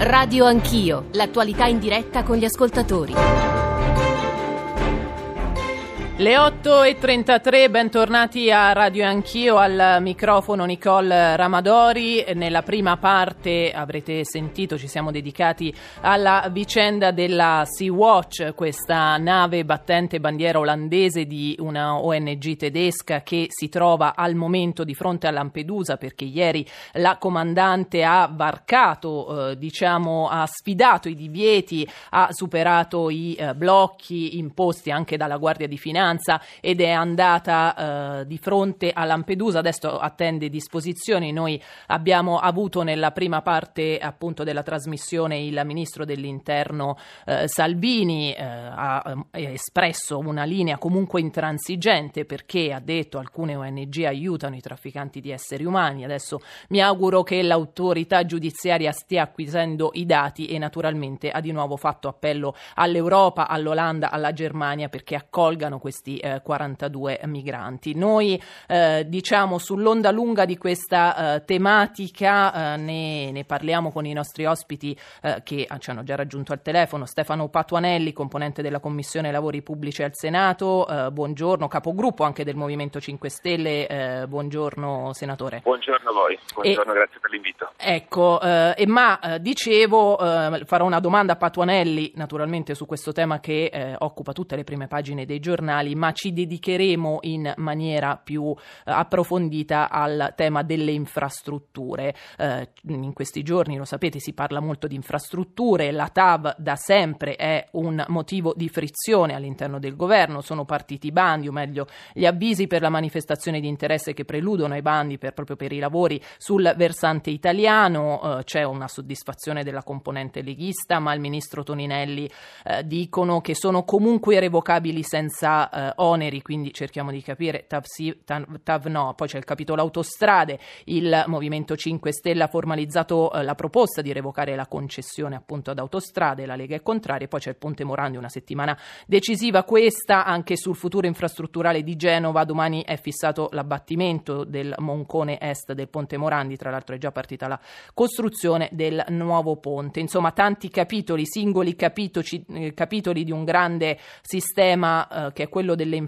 Radio Anch'io, l'attualità in diretta con gli ascoltatori. Le 8.33, bentornati a Radio Anch'io, al microfono Nicole Ramadori. Nella prima parte avrete sentito, ci siamo dedicati alla vicenda della Sea-Watch, questa nave battente bandiera olandese di una ONG tedesca che si trova al momento di fronte a Lampedusa perché ieri la comandante ha varcato, eh, diciamo, ha sfidato i divieti, ha superato i eh, blocchi imposti anche dalla Guardia di Finanza ed è andata eh, di fronte a Lampedusa, adesso attende disposizioni. Noi abbiamo avuto nella prima parte appunto della trasmissione il ministro dell'interno eh, Salvini eh, ha eh, espresso una linea comunque intransigente perché ha detto alcune ONG aiutano i trafficanti di esseri umani. Adesso mi auguro che l'autorità giudiziaria stia acquisendo i dati e naturalmente ha di nuovo fatto appello all'Europa, all'Olanda, alla Germania perché accolgano questi questi eh, 42 migranti. Noi eh, diciamo sull'onda lunga di questa eh, tematica eh, ne, ne, parliamo con i nostri ospiti eh, che ci hanno già raggiunto al telefono, Stefano Patuanelli, componente della Commissione Lavori Pubblici al Senato, eh, buongiorno, capogruppo anche del Movimento 5 Stelle, buongiorno senatore. Buongiorno a voi, buongiorno, e, grazie per l'invito. Ecco, ma dicevo, farò una domanda a Patuanelli naturalmente su questo tema che occupa tutte le prime pagine dei giornali, ma ci dedicheremo in maniera più eh, approfondita al tema delle infrastrutture. Eh, in questi giorni, lo sapete, si parla molto di infrastrutture, la TAV da sempre è un motivo di frizione all'interno del governo, sono partiti i bandi, o meglio gli avvisi per la manifestazione di interesse che preludono ai bandi per, proprio per i lavori sul versante italiano, eh, c'è una soddisfazione della componente leghista, ma il ministro Toninelli eh, dicono che sono comunque irrevocabili senza eh, oneri, quindi cerchiamo di capire, TAV, sì, TAV, no, poi c'è il capitolo autostrade, il Movimento 5 Stelle ha formalizzato eh, la proposta di revocare la concessione appunto ad autostrade, la Lega è contraria, poi c'è il Ponte Morandi, una settimana decisiva questa anche sul futuro infrastrutturale di Genova, domani è fissato l'abbattimento del Moncone Est del Ponte Morandi, tra l'altro è già partita la costruzione del nuovo ponte, insomma tanti capitoli, singoli capitoli, eh, capitoli di un grande sistema eh, che è quello delle infrastrutture,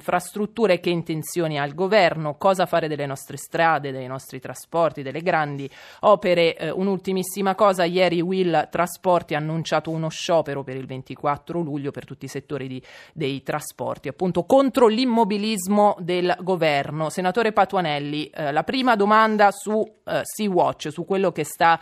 che intenzioni ha il governo, cosa fare delle nostre strade, dei nostri trasporti, delle grandi opere. Eh, un'ultimissima cosa, ieri Will Trasporti ha annunciato uno sciopero per il 24 luglio per tutti i settori di, dei trasporti, appunto contro l'immobilismo del governo. Senatore Patuanelli, eh, la prima domanda su eh, Sea-Watch, su quello che sta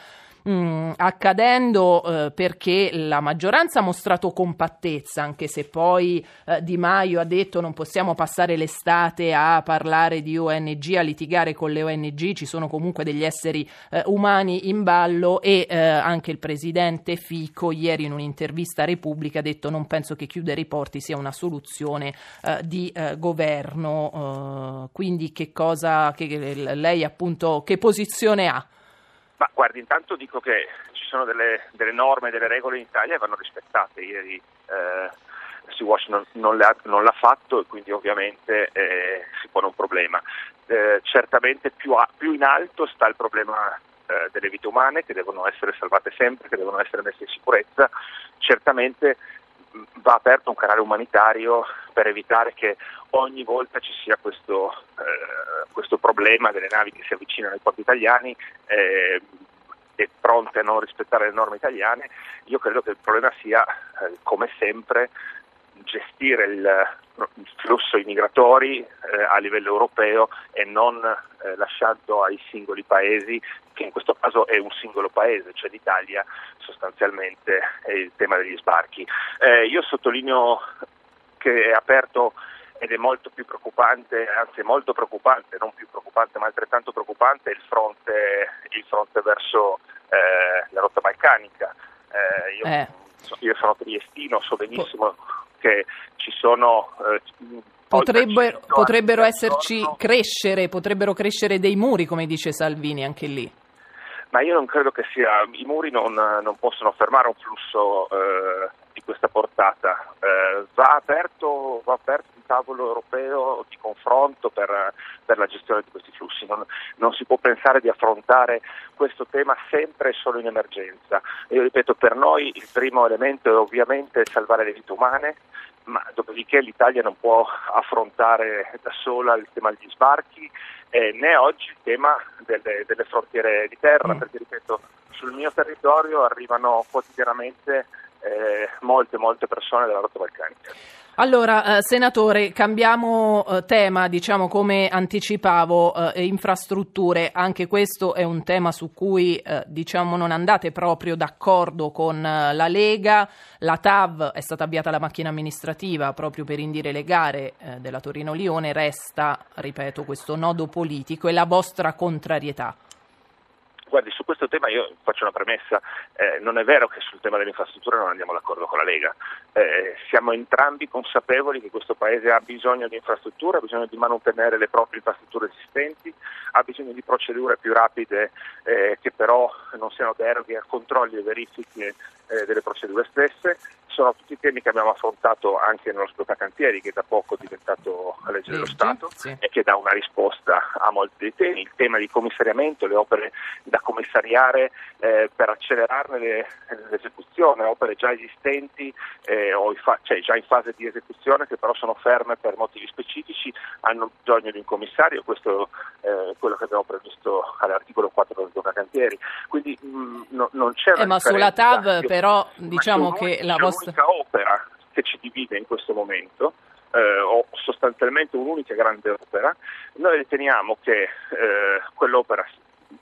mh, mm, accadendo eh, perché la maggioranza ha mostrato compattezza, anche se poi eh, Di Maio ha detto non possiamo passare l'estate a parlare di ONG, a litigare con le ONG, ci sono comunque degli esseri eh, umani in ballo e eh, anche il presidente Fico ieri in un'intervista a Repubblica ha detto non penso che chiudere i porti sia una soluzione eh, di eh, governo. quindi che cosa, che, lei appunto, che posizione ha? Ma guardi, intanto dico che ci sono delle, delle norme, delle regole in Italia che vanno rispettate. Ieri eh, Sea-Watch non, non, non, l'ha fatto e quindi ovviamente eh, si pone un problema. Eh, certamente più, a, più, in alto sta il problema eh, delle vite umane che devono essere salvate sempre, che devono essere messe in sicurezza. Certamente va aperto un canale umanitario per evitare che ogni volta ci sia questo, eh, questo problema delle navi che si avvicinano ai porti italiani eh, e pronte a non rispettare le norme italiane. Io credo che il problema sia, eh, come sempre, gestire il, flusso immigratori eh, a livello europeo e non eh, lasciando ai singoli paesi, che in questo caso è un singolo paese, cioè l'Italia sostanzialmente è il tema degli sbarchi. Eh, io sottolineo che è aperto ed è molto più preoccupante, anzi molto preoccupante, non più preoccupante ma altrettanto preoccupante il fronte, il fronte verso eh, la rotta balcanica. Eh, io, eh. io, sono triestino, so benissimo che ci sono... Eh, Potrebbe, potrebbero esserci crescere, potrebbero crescere dei muri, come dice Salvini anche lì. Ma io non credo che sia, i muri non, non possono fermare un flusso eh, di questa portata. Eh, va, aperto, va aperto un tavolo europeo di confronto per, per la gestione di questi flussi. Non, non, si può pensare di affrontare questo tema sempre e solo in emergenza. Io ripeto, per noi il primo elemento è ovviamente salvare le vite umane, ma dopodiché l'Italia non può affrontare da sola il tema degli sbarchi eh, né oggi il tema delle, delle frontiere di terra, mm. perché ripeto, sul mio territorio arrivano quotidianamente eh, molte, molte persone della rotta balcanica. Allora, eh, senatore, cambiamo eh, tema, diciamo come anticipavo, eh, infrastrutture. Anche questo è un tema su cui eh, diciamo non andate proprio d'accordo con eh, la Lega. La TAV è stata avviata la macchina amministrativa proprio per indire le gare eh, della Torino-Lione. Resta, ripeto, questo nodo politico e la vostra contrarietà. Guardi, su questo tema io faccio una premessa, eh, non è vero che sul tema delle infrastrutture non andiamo d'accordo con la Lega, eh, siamo entrambi consapevoli che questo Paese ha bisogno di infrastrutture, ha bisogno di mantenere le proprie infrastrutture esistenti, ha bisogno di procedure più rapide eh, che però non siano deroghe a controlli e verifiche eh, delle procedure stesse, sono tutti temi che abbiamo affrontato anche nello sblocca cantieri che da poco è diventato legge dello Stato sì. e che dà una risposta a molti dei temi, il tema di commissariamento, le opere da commissariare eh, per accelerarne le, l'esecuzione, opere già esistenti eh, o fa- cioè già in fase di esecuzione che però sono ferme per motivi specifici, hanno bisogno di un commissario, questo è quello che abbiamo previsto all'articolo 4 dello sblocca cantieri, quindi mh, mm, no, non c'è eh, ma sulla TAV però diciamo che la vostra l'unica opera che ci divide in questo momento, eh, o sostanzialmente un'unica grande opera, noi riteniamo che eh, quell'opera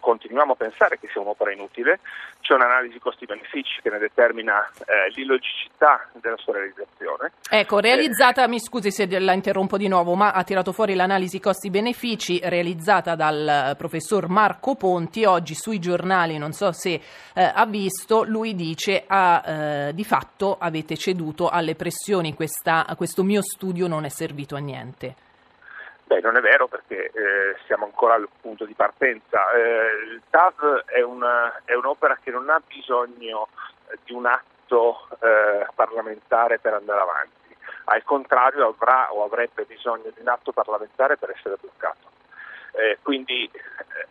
continuiamo a pensare che sia un'opera inutile, c'è un'analisi costi-benefici che ne determina eh, l'illogicità della sua realizzazione. Ecco, realizzata, eh, mi scusi se la interrompo di nuovo, ma ha tirato fuori l'analisi costi-benefici realizzata dal professor Marco Ponti, oggi sui giornali, non so se eh, ha visto, lui dice ah, eh, di fatto avete ceduto alle pressioni, questa, questo mio studio non è servito a niente. Beh, non è vero perché eh, siamo ancora al punto di partenza. Eh, il TAV è, una, è, un'opera che non ha bisogno di un atto eh, parlamentare per andare avanti, al contrario avrà o avrebbe bisogno di un atto parlamentare per essere bloccato. Eh, quindi eh,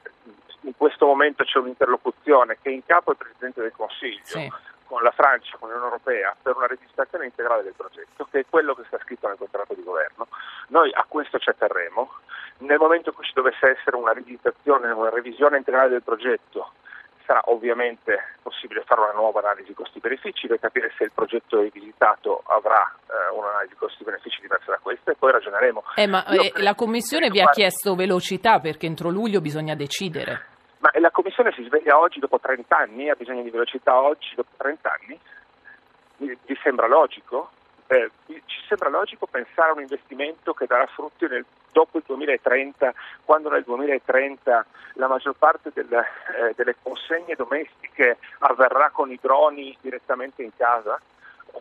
in questo momento c'è un'interlocuzione che è in capo al Presidente del Consiglio. Sì con la Francia, con l'Unione Europea, per una registrazione integrale del progetto, che è quello che sta scritto nel contratto di governo. Noi a questo ci atterremo. Nel momento in cui ci dovesse essere una registrazione, una revisione integrale del progetto, sarà ovviamente possibile fare una nuova analisi costi-benefici per capire se il progetto rivisitato avrà eh, un'analisi costi-benefici diversa da questa e poi ragioneremo. Eh, ma eh, la Commissione vi ha chiesto velocità perché entro luglio bisogna decidere. Ma la Commissione si sveglia oggi dopo 30 anni, ha bisogno di velocità oggi dopo 30 anni? Vi sembra logico? Eh, ci sembra logico pensare a un investimento che darà frutti nel, dopo il 2030, quando nel 2030 la maggior parte del, eh, delle consegne domestiche avverrà con i droni direttamente in casa?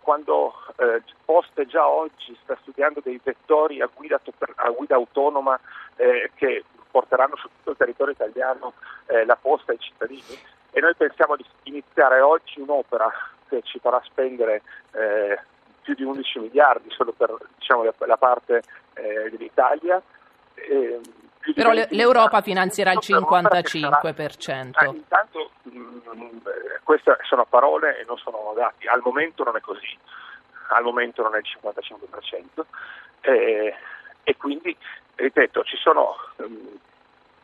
Quando eh, Poste già oggi sta studiando dei vettori a guida, a guida autonoma eh, che porteranno su tutto il territorio italiano eh, la posta ai cittadini e noi pensiamo di iniziare oggi un'opera che ci farà spendere eh, più di 11 miliardi solo per diciamo, la parte eh, dell'Italia. Eh, Però l'Europa finanzierà il 55%. Sarà, eh, intanto mh, mm, queste sono parole e non sono dati, al momento non è così, al momento non è il 55%. Eh, e quindi ripeto, ci sono um,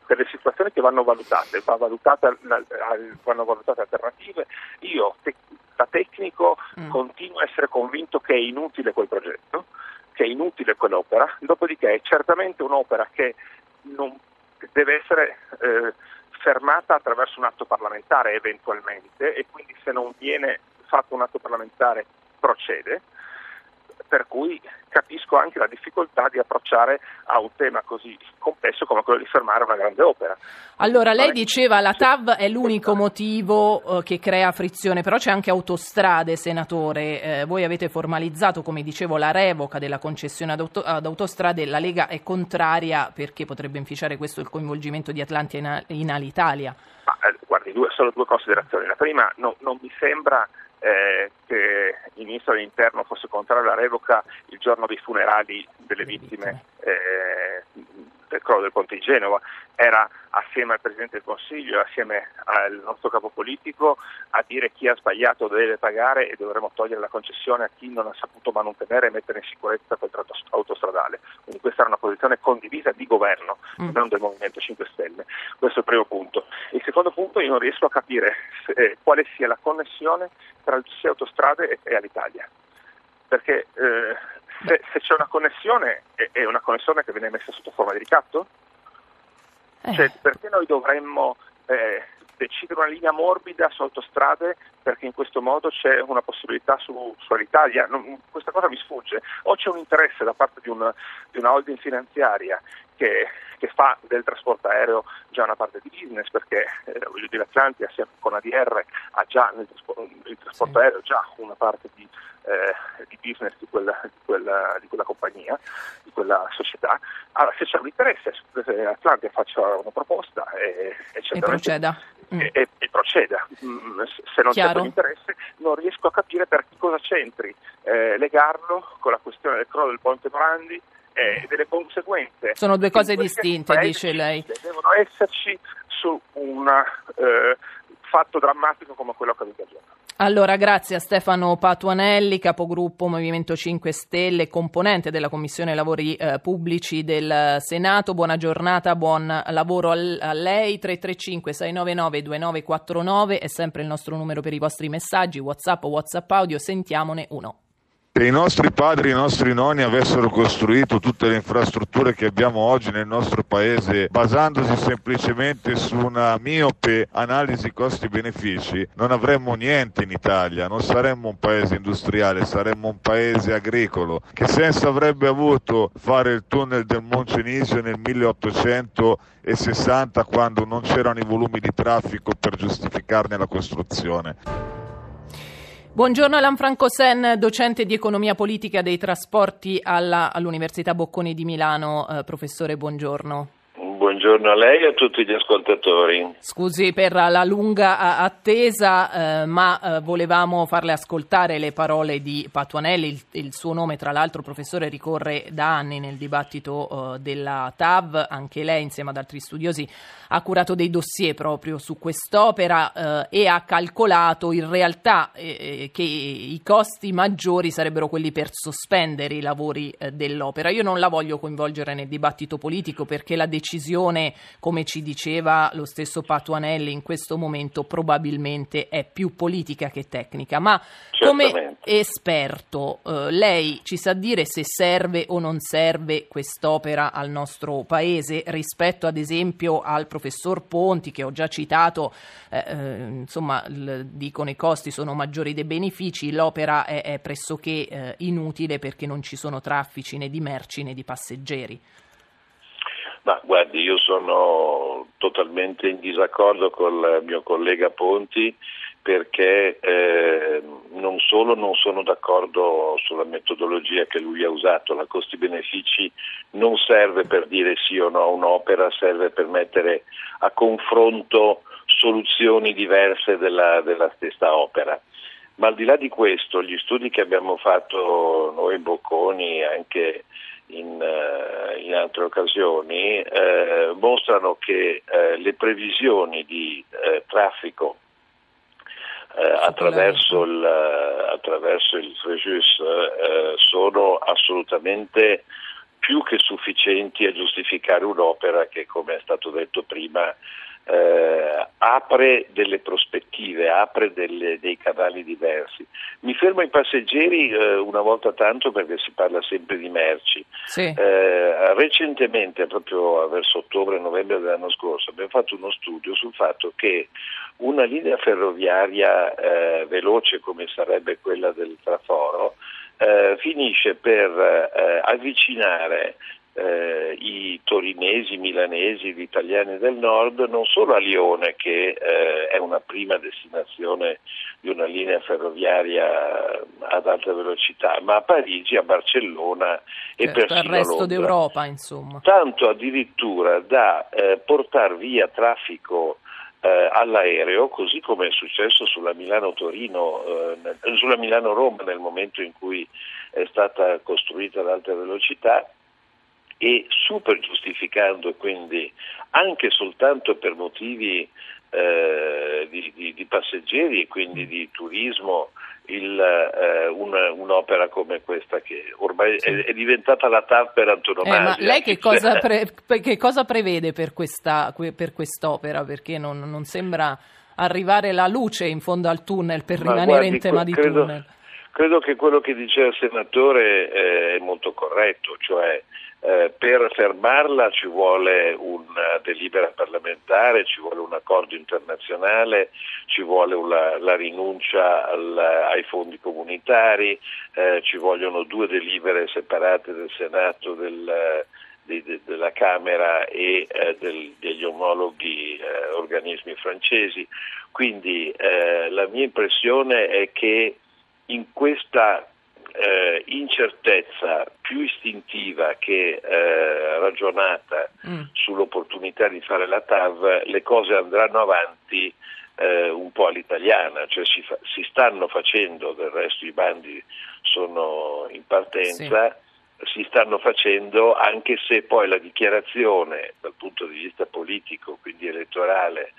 delle situazioni che vanno valutate, va valutata, vanno valutate alternative. Io te, da tecnico mm. continuo a essere convinto che è inutile quel progetto, che è inutile quell'opera, dopodiché è certamente un'opera che non, deve essere eh, fermata attraverso un atto parlamentare eventualmente e quindi se non viene fatto un atto parlamentare procede per cui capisco anche la difficoltà di approcciare a un tema così complesso come quello di fermare una grande opera. Allora, lei diceva la TAV è l'unico motivo eh, che crea frizione, però c'è anche autostrade, senatore. Eh, voi avete formalizzato, come dicevo, la revoca della concessione ad, auto- ad, autostrade. La Lega è contraria perché potrebbe inficiare questo il coinvolgimento di Atlantia in, in Alitalia. Ma, eh, guardi, due, solo due considerazioni. La prima, no, non mi sembra eh, che il ministro dell'interno fosse contrario alla revoca il giorno dei funerali delle vittime. eh, del crollo del ponte di Genova, era assieme al Presidente del Consiglio, assieme al nostro capo politico a dire chi ha sbagliato deve pagare e dovremo togliere la concessione a chi non ha saputo mantenere e mettere in sicurezza quel tratto autostradale. Quindi questa era una posizione condivisa di governo, mm. non del Movimento 5 Stelle. Questo è il primo punto. Il secondo punto io non riesco a capire se, eh, quale sia la connessione tra il dossier autostrade e, e all'Italia. Perché eh, se, se, c'è una connessione, è, è, una connessione che viene messa sotto forma di ricatto? Eh. Cioè, perché noi dovremmo eh, decidere una linea morbida su autostrade perché in questo modo c'è una possibilità su, sull'Italia. Non, questa cosa mi sfugge. O c'è un interesse da parte di, un, di una holding finanziaria che, che, fa del trasporto aereo già una parte di business perché eh, voglio dire Atlantia con ADR ha già nel, nel trasporto sì. aereo già una parte di, eh, di business di quella, di, quella, di quella, compagnia, di quella società. Allora se c'è un interesse Atlantia faccia una proposta e, e, e proceda mm. e, e, proceda. Mm, se non Chiaro. c'è interesse non riesco a capire per cosa c'entri eh, legarlo con la questione del crollo del Ponte Morandi e delle conseguenze. Sono due cose distinte, dice lei. Devono esserci su un eh, fatto drammatico come quello accaduto a Genova. Allora, grazie a Stefano Patuanelli, capogruppo Movimento 5 Stelle, componente della Commissione Lavori eh, Pubblici del Senato. Buona giornata, buon lavoro al, a lei. 335 699 2949 è sempre il nostro numero per i vostri messaggi, WhatsApp o WhatsApp audio. Sentiamone uno. Se i nostri padri e i nostri nonni avessero costruito tutte le infrastrutture che abbiamo oggi nel nostro paese basandosi semplicemente su una miope analisi costi-benefici, non avremmo niente in Italia, non saremmo un paese industriale, saremmo un paese agricolo. Che senso avrebbe avuto fare il tunnel del Moncenisio nel 1860 quando non c'erano i volumi di traffico per giustificarne la costruzione? Buongiorno Alan Franco Sen, docente di economia politica dei trasporti alla, all'Università Bocconi di Milano. Eh, professore, buongiorno. Buongiorno a lei e a tutti gli ascoltatori. Scusi per la lunga attesa, eh, ma eh, volevamo farle ascoltare le parole di Patuanelli. Il, il, suo nome, tra l'altro, professore, ricorre da anni nel dibattito eh, della TAV. Anche lei, insieme ad altri studiosi, ha curato dei dossier proprio su quest'opera eh, e ha calcolato in realtà eh, eh, che i costi maggiori sarebbero quelli per sospendere i lavori eh, dell'opera. Io non la voglio coinvolgere nel dibattito politico perché la decisione, come ci diceva lo stesso Patuanelli in questo momento, probabilmente è più politica che tecnica, ma come esperto eh, lei ci sa dire se serve o non serve quest'opera al nostro paese rispetto ad esempio al professor Ponti, che ho già citato, eh, eh, insomma, l- dicono i costi sono maggiori dei benefici, l'opera è, è pressoché eh, inutile perché non ci sono traffici né di merci né di passeggeri. Ma guardi, io sono totalmente in disaccordo con il mio collega Ponti perché eh, non solo non sono d'accordo sulla metodologia che lui ha usato, la costi-benefici non serve per dire sì o no a un'opera, serve per mettere a confronto soluzioni diverse della, della stessa opera. Ma al di là di questo, gli studi che abbiamo fatto noi Bocconi anche in, uh, in altre occasioni eh, mostrano che eh, le previsioni di eh, traffico eh, attraverso, il, eh, attraverso il Frejus eh, sono assolutamente più che sufficienti a giustificare un'opera che, come è stato detto prima, eh, apre delle prospettive, apre delle, dei canali diversi. Mi fermo ai passeggeri eh, una volta tanto perché si parla sempre di merci. Sì. Eh, recentemente, proprio verso ottobre-novembre dell'anno scorso, abbiamo fatto uno studio sul fatto che una linea ferroviaria eh, veloce come sarebbe quella del traforo eh, finisce per eh, avvicinare eh, i torinesi, i milanesi, gli italiani del nord non solo a Lione che eh, è una prima destinazione di una linea ferroviaria ad alta velocità, ma a Parigi, a Barcellona e certo, persino al resto d'Europa, insomma. Tanto addirittura da eh, portare via traffico eh, all'aereo, così come è successo sulla Milano-Torino, eh, sulla Milano-Roma nel momento in cui è stata costruita l'alta velocità e super giustificando quindi anche soltanto per motivi eh, di, di, di, passeggeri e quindi di turismo il, eh, una, un'opera come questa che ormai è, è, diventata la TAV per antonomasia. Eh, ma lei che cosa, pre, che cosa prevede per, questa, per, quest'opera? Perché non, non, sembra arrivare la luce in fondo al tunnel per ma rimanere guardi, in tema di credo, tunnel. Credo che quello che diceva il senatore eh, è molto corretto, cioè eh, per fermarla ci vuole una delibera parlamentare, ci vuole un accordo internazionale, ci vuole una, la rinuncia al, ai fondi comunitari, eh, ci vogliono due delibere separate del Senato, del, de, de, della Camera e eh, del, degli omologhi eh, organismi francesi. Quindi eh, la mia impressione è che in questa eh, incertezza più istintiva che eh, ragionata mm. sull'opportunità di fare la TAV, le cose andranno avanti eh, un po' all'italiana, cioè si, fa, si, stanno facendo, del resto i bandi sono in partenza. Sì si stanno facendo anche se poi la dichiarazione dal punto di vista politico, quindi elettorale,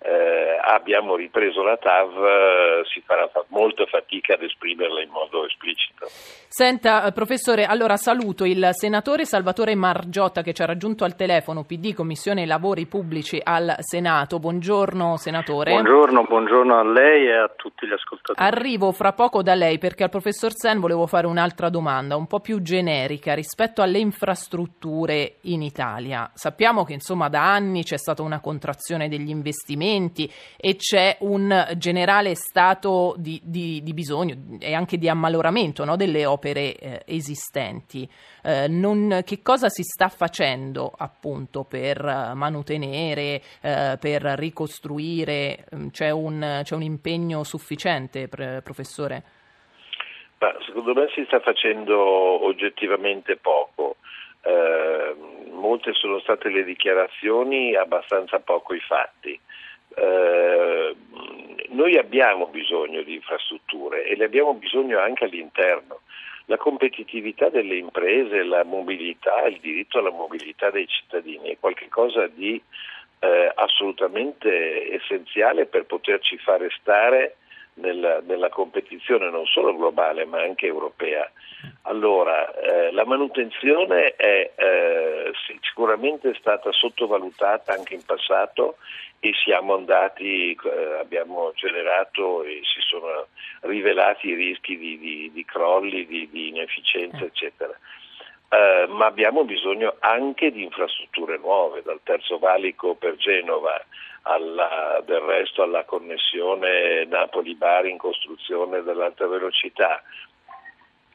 eh, abbiamo ripreso la TAV, eh, si farà fa- molta fatica ad esprimerla in modo esplicito. Senta, eh, professore, allora saluto il senatore Salvatore Margiotta che ci ha raggiunto al telefono, PD Commissione Lavori Pubblici al Senato. Buongiorno, senatore. Buongiorno, buongiorno a lei e a tutti gli ascoltatori. Arrivo fra poco da lei perché al professor Sen volevo fare un'altra domanda, un po' più generica rispetto alle infrastrutture in Italia. Sappiamo che insomma da anni c'è stata una contrazione degli investimenti investimenti e c'è un generale stato di, di, di bisogno e anche di ammaloramento no, delle opere eh, esistenti. Eh, non, che cosa si sta facendo appunto per manutenere, eh, per ricostruire? Mm, c'è un, c'è un impegno sufficiente, pre- professore? Ma secondo me si sta facendo oggettivamente poco. Eh, molte sono state le dichiarazioni, abbastanza poco i fatti. Eh, noi abbiamo bisogno di infrastrutture e le abbiamo bisogno anche all'interno. La competitività delle imprese, la mobilità, il diritto alla mobilità dei cittadini è qualcosa di eh, assolutamente essenziale per poterci fare stare nella, nella, competizione non solo globale ma anche europea. Allora, eh, la manutenzione è eh, sicuramente stata sottovalutata anche in passato e siamo andati, eh, abbiamo generato e si sono rivelati i rischi di, di, di crolli, di, di, inefficienza, eccetera. Eh, ma abbiamo bisogno anche di infrastrutture nuove, dal terzo valico per Genova alla, del resto alla connessione Napoli-Bari in costruzione dell'alta velocità,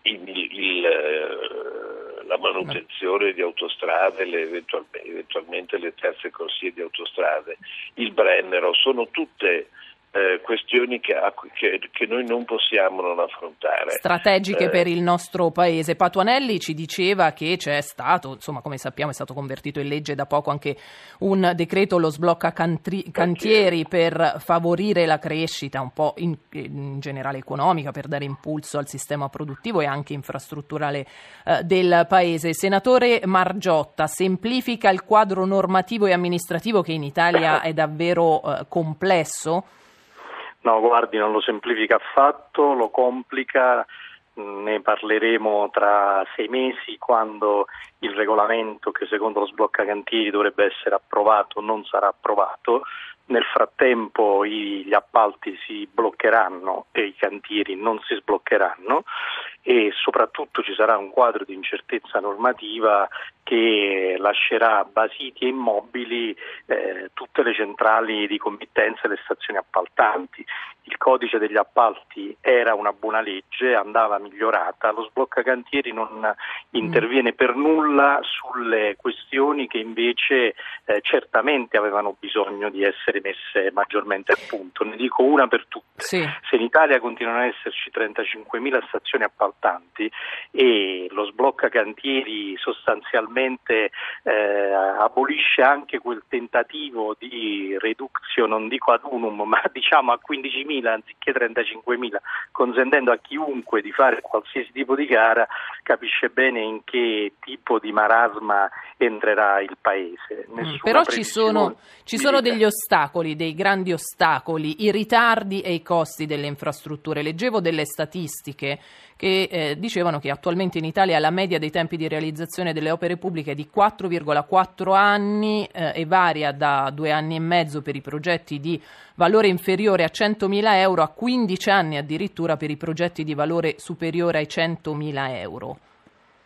il, il, eh, la manutenzione di autostrade, le eventualmente, eventualmente le terze corsie di autostrade, il Brennero, sono tutte eh, questioni che, che, che, noi non possiamo non affrontare. Strategiche eh, per il nostro paese. Patuanelli ci diceva che c'è stato, insomma come sappiamo è stato convertito in legge da poco anche un decreto, lo sblocca cantri, cantieri per favorire la crescita un po' in, in, generale economica, per dare impulso al sistema produttivo e anche infrastrutturale eh, del paese. Senatore Margiotta, semplifica il quadro normativo e amministrativo che in Italia è davvero eh, complesso? No, guardi, non lo semplifica affatto, lo complica, ne parleremo tra sei mesi quando il regolamento che secondo lo sblocca cantieri dovrebbe essere approvato non sarà approvato. Nel frattempo gli appalti si bloccheranno e i cantieri non si sbloccheranno e soprattutto ci sarà un quadro di incertezza normativa che lascerà basiti e immobili eh, tutte le centrali di committenza e le stazioni appaltanti. Il codice degli appalti era una buona legge, andava migliorata, lo sblocca cantieri non interviene per nulla sulle questioni che invece eh, certamente avevano bisogno di essere messe maggiormente a punto. Ne dico una per tutte. Sì. Se in Italia continuano ad esserci 35.000 stazioni appaltanti, appaltanti e lo sblocca cantieri sostanzialmente eh, abolisce anche quel tentativo di reduzione, non dico ad unum, ma diciamo a 15.000 anziché 35.000, consentendo a chiunque di fare qualsiasi tipo di gara, capisce bene in che tipo di marasma entrerà il paese. Mm, però ci sono, ci sono degli ostacoli, dei grandi ostacoli, i ritardi e i costi delle infrastrutture. Leggevo delle statistiche che eh, dicevano che attualmente in Italia la media dei tempi di realizzazione delle opere pubbliche è di 4,4 anni eh, e varia da due anni e mezzo per i progetti di valore inferiore a 100.000 euro a 15 anni addirittura per i progetti di valore superiore ai 100.000 euro.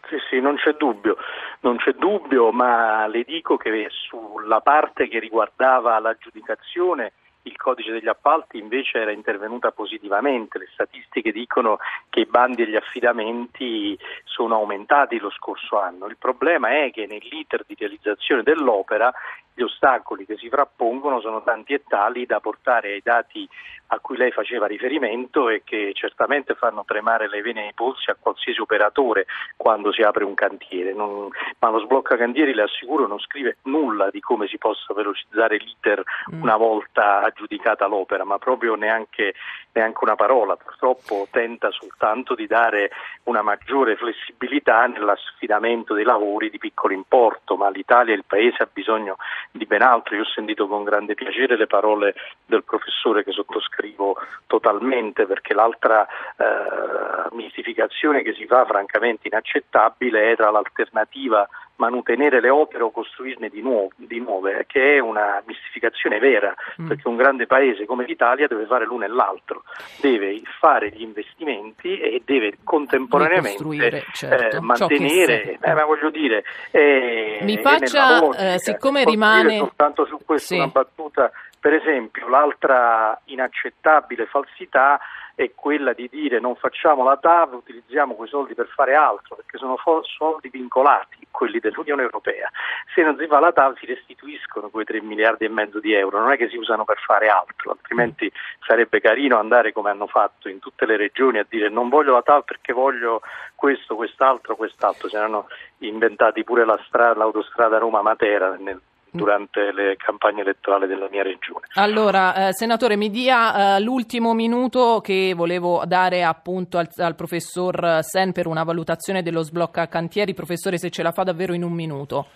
Sì, sì, non c'è dubbio, non c'è dubbio, ma le dico che sulla parte che riguardava l'aggiudicazione il codice degli appalti invece era intervenuta positivamente, le statistiche dicono che i bandi e gli affidamenti sono aumentati lo scorso anno. Il problema è che nell'iter di realizzazione dell'opera gli ostacoli che si frappongono sono tanti e tali da portare ai dati a cui lei faceva riferimento e che certamente fanno tremare le vene ai polsi a qualsiasi operatore quando si apre un cantiere. Non, ma lo sblocca cantieri, le assicuro, non scrive nulla di come si possa velocizzare l'iter mm. una volta aggiudicata l'opera, ma proprio neanche, neanche una parola. Purtroppo tenta soltanto di dare una maggiore flessibilità nell'affidamento dei lavori di piccolo importo, ma l'Italia e il Paese ha bisogno di ben altro. Io ho sentito con grande piacere le parole del professore che sottoscrivo totalmente perché l'altra eh, mistificazione che si fa francamente inaccettabile è tra l'alternativa manutenere le opere o costruirne di, nuove, di nuove che è una mistificazione vera, mm. perché un grande paese come l'Italia deve fare l'uno e l'altro, deve fare gli investimenti e deve contemporaneamente certo, eh, mantenere, eh, ma voglio dire, eh, mi faccia, eh, siccome rimane... Soltanto su questo sì. una battuta, per esempio l'altra inaccettabile falsità è quella di dire non facciamo la TAV, utilizziamo quei soldi per fare altro, perché sono soldi vincolati, quelli dell'Unione Europea. Se non si fa la TAV si restituiscono quei 3 miliardi e mezzo di euro, non è che si usano per fare altro, altrimenti sarebbe carino andare come hanno fatto in tutte le regioni a dire non voglio la TAV perché voglio questo, quest'altro, quest'altro, se ne hanno inventati pure la strada, l'autostrada Roma-Matera nel durante le campagne elettorali della mia regione. Allora, eh, senatore, mi dia eh, l'ultimo minuto che volevo dare appunto al, al, professor Sen per una valutazione dello sblocca cantieri. Professore, se ce la fa davvero in un minuto.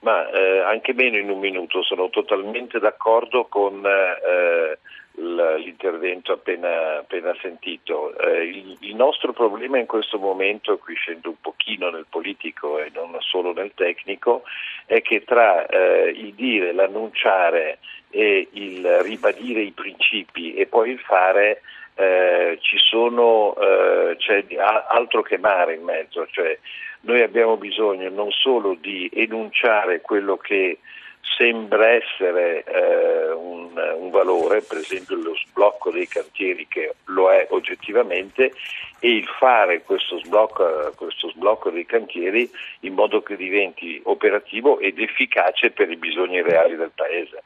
Ma eh, anche meno in un minuto, sono totalmente d'accordo con eh, l'intervento appena, appena sentito. Eh, il, il, nostro problema in questo momento, qui scendo un pochino nel politico e non solo nel tecnico, è che tra eh, il dire, l'annunciare e il ribadire i principi e poi il fare eh, ci sono, eh, c'è altro che mare in mezzo, cioè noi abbiamo bisogno non solo di enunciare quello che sembra essere eh, un, un, valore, per esempio lo sblocco dei cantieri che lo è oggettivamente e il fare questo sblocco, questo sblocco dei cantieri in modo che diventi operativo ed efficace per i bisogni reali del Paese.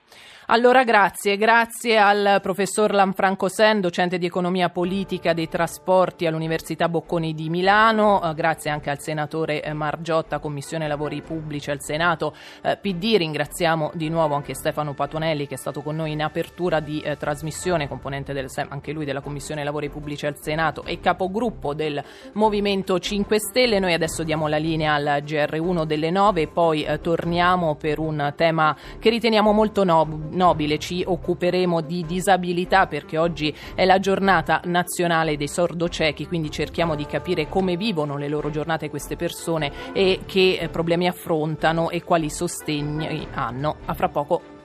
Allora grazie, grazie al professor Lanfranco Sen, docente di economia politica dei trasporti all'Università Bocconi di Milano, eh, grazie anche al senatore eh, Margiotta, Commissione Lavori Pubblici al Senato, eh, PD, ringraziamo di nuovo anche Stefano Patuanelli che è stato con noi in apertura di eh, trasmissione, componente del, anche lui della Commissione Lavori Pubblici al Senato e capogruppo del Movimento 5 Stelle. Noi adesso diamo la linea al GR1 delle 9 e poi eh, torniamo per un tema che riteniamo molto nobile nobile. Ci occuperemo di disabilità perché oggi è la giornata nazionale dei sordociechi, quindi cerchiamo di capire come vivono le loro giornate queste persone e che eh, problemi affrontano e quali sostegni hanno. A fra poco.